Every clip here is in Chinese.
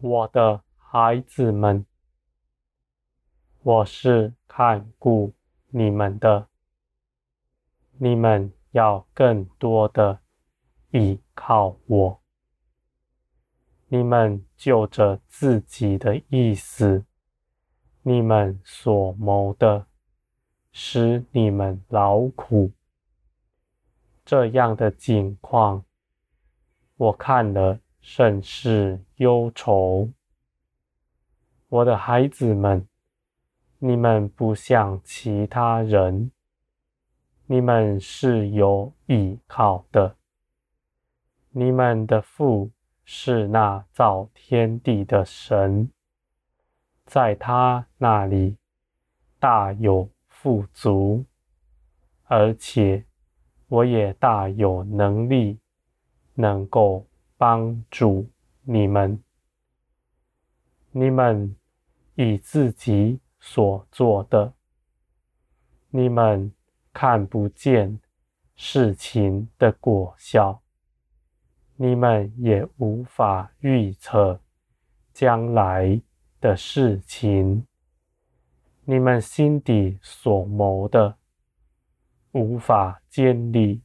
我的孩子们，我是看顾你们的，你们要更多的依靠我。你们就着自己的意思，你们所谋的，使你们劳苦，这样的境况，我看了。甚是忧愁，我的孩子们，你们不像其他人，你们是有依靠的。你们的父是那造天地的神，在他那里大有富足，而且我也大有能力，能够。帮助你们，你们以自己所做的，你们看不见事情的果效，你们也无法预测将来的事情，你们心底所谋的。无法建立，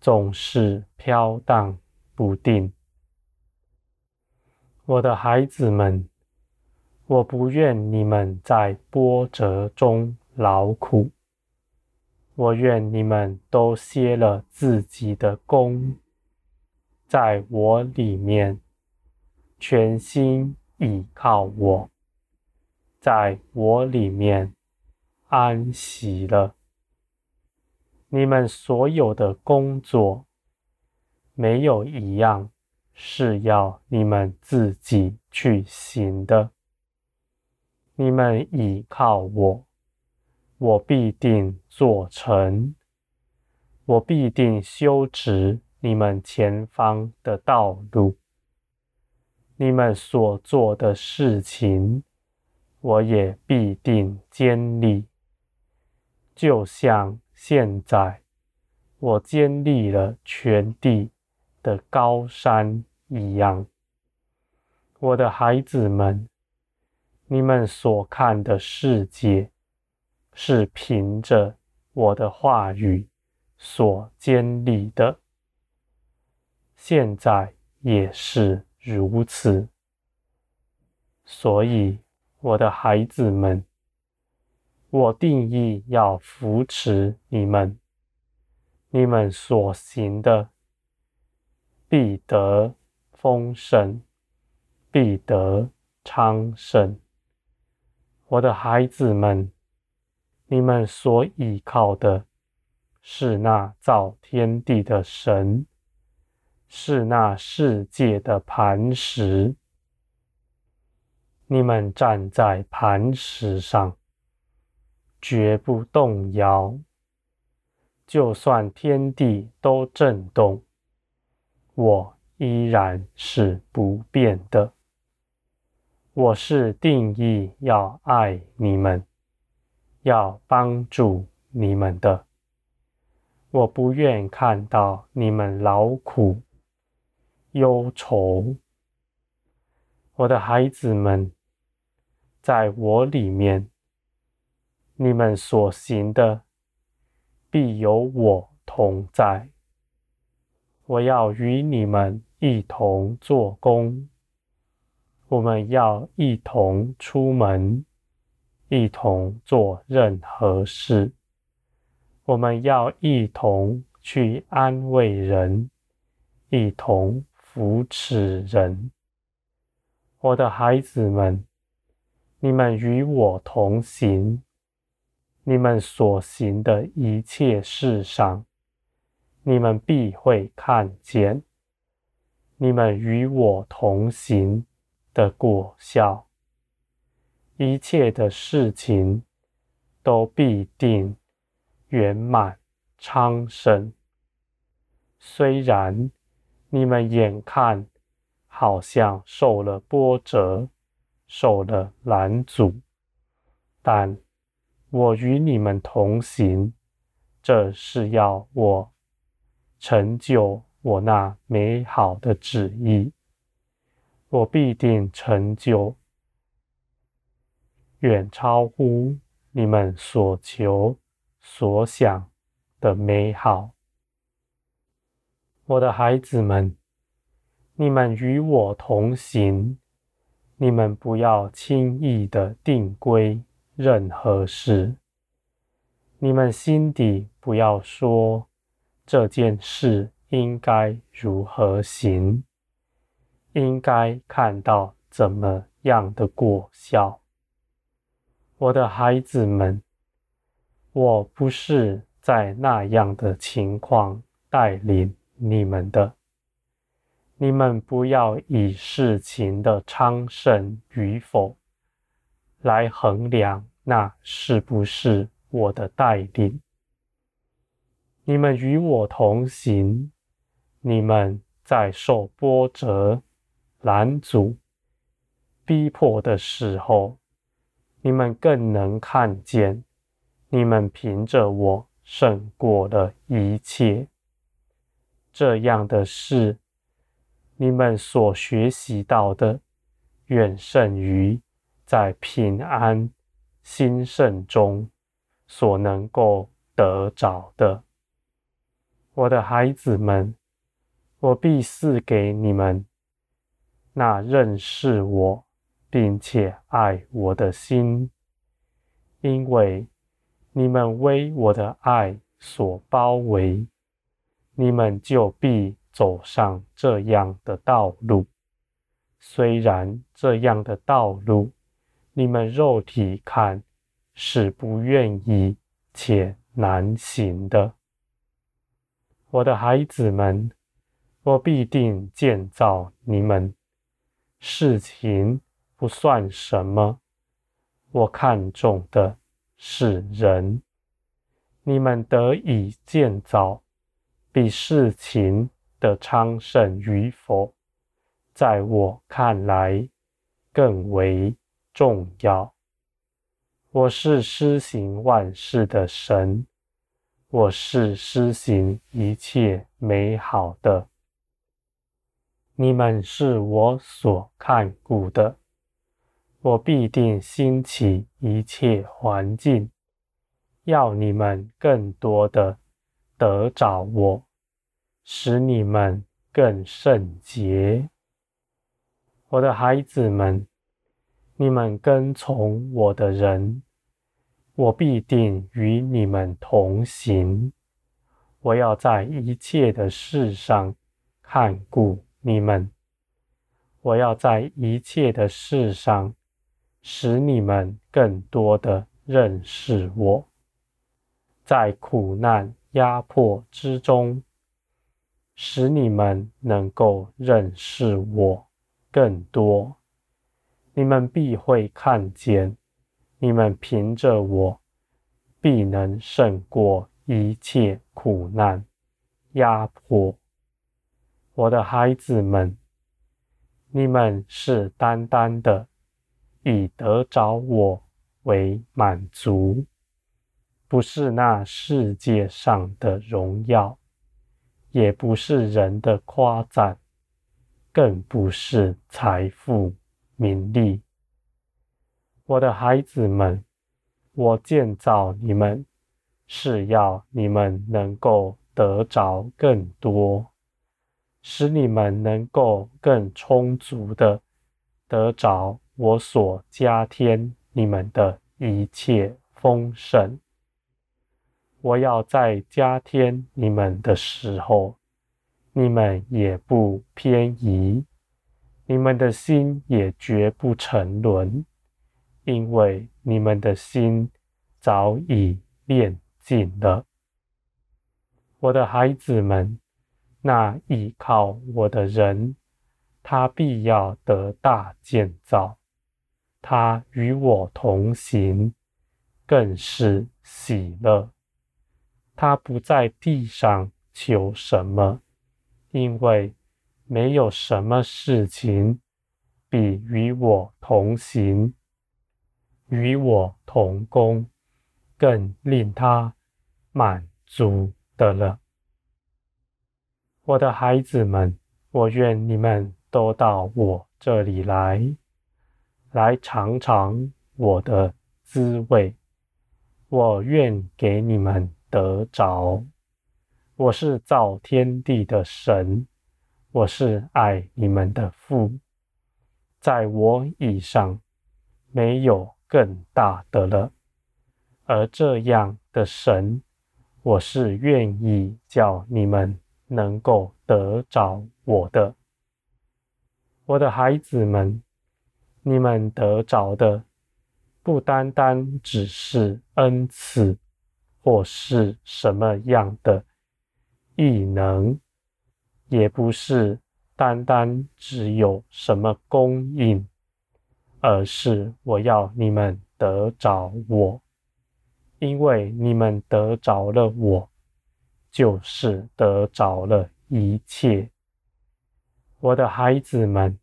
总是飘荡不定，我的孩子们，我不愿你们在波折中劳苦，我愿你们都歇了自己的工，在我里面全心倚靠我，在我里面安息了。你们所有的工作。没有一样是要你们自己去行的。你们倚靠我，我必定做成，我必定修直你们前方的道路。你们所做的事情，我也必定坚立，就像现在我坚立了全地。的高山一样，我的孩子们，你们所看的世界，是凭着我的话语所建立的，现在也是如此。所以，我的孩子们，我定意要扶持你们，你们所行的。必得丰盛，必得昌盛。我的孩子们，你们所倚靠的是那造天地的神，是那世界的磐石。你们站在磐石上，绝不动摇。就算天地都震动。我依然是不变的。我是定义要爱你们，要帮助你们的。我不愿看到你们劳苦、忧愁。我的孩子们，在我里面，你们所行的，必有我同在。我要与你们一同做工，我们要一同出门，一同做任何事。我们要一同去安慰人，一同扶持人。我的孩子们，你们与我同行，你们所行的一切事上。你们必会看见，你们与我同行的果效，一切的事情都必定圆满昌盛。虽然你们眼看好像受了波折，受了拦阻，但我与你们同行，这是要我。成就我那美好的旨意，我必定成就，远超乎你们所求所想的美好。我的孩子们，你们与我同行，你们不要轻易的定规任何事。你们心底不要说这件事应该如何行，应该看到怎么样的果效。我的孩子们，我不是在那样的情况带领你们的。你们不要以事情的昌盛与否来衡量那是不是我的带领。你们与我同行，你们在受波折、拦阻、逼迫的时候，你们更能看见，你们凭着我胜过了一切。这样的事。你们所学习到的，远胜于在平安兴盛中所能够得着的。我的孩子们，我必赐给你们那认识我并且爱我的心，因为你们为我的爱所包围，你们就必。走上这样的道路，虽然这样的道路，你们肉体看是不愿意且难行的。我的孩子们，我必定建造你们。事情不算什么，我看重的是人。你们得以建造，比事情。的昌盛与否，在我看来更为重要。我是施行万事的神，我是施行一切美好的。你们是我所看顾的，我必定兴起一切环境，要你们更多的得着我。使你们更圣洁，我的孩子们，你们跟从我的人，我必定与你们同行。我要在一切的事上看顾你们，我要在一切的事上使你们更多的认识我，在苦难压迫之中。使你们能够认识我更多，你们必会看见，你们凭着我必能胜过一切苦难、压迫。我的孩子们，你们是单单的以得着我为满足，不是那世界上的荣耀。也不是人的夸赞，更不是财富、名利。我的孩子们，我建造你们，是要你们能够得着更多，使你们能够更充足的得着我所加添你们的一切丰盛。我要在加添你们的时候，你们也不偏移，你们的心也绝不沉沦，因为你们的心早已炼净了。我的孩子们，那倚靠我的人，他必要得大建造，他与我同行，更是喜乐。他不在地上求什么，因为没有什么事情比与我同行、与我同工更令他满足的了。我的孩子们，我愿你们都到我这里来，来尝尝我的滋味。我愿给你们得着。我是造天地的神，我是爱你们的父，在我以上没有更大的了。而这样的神，我是愿意叫你们能够得着我的。我的孩子们，你们得着的不单单只是恩赐，或是什么样的异能，也不是单单只有什么供应，而是我要你们得着我，因为你们得着了我，就是得着了一切。我的孩子们，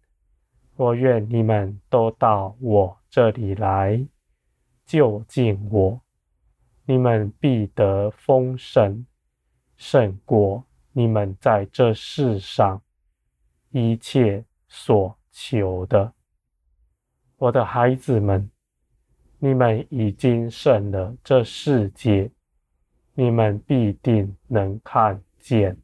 我愿你们都到我这里来，就近我，你们必得丰盛，胜过你们在这世上一切所求的。我的孩子们，你们已经胜了这世界，你们必定能看见。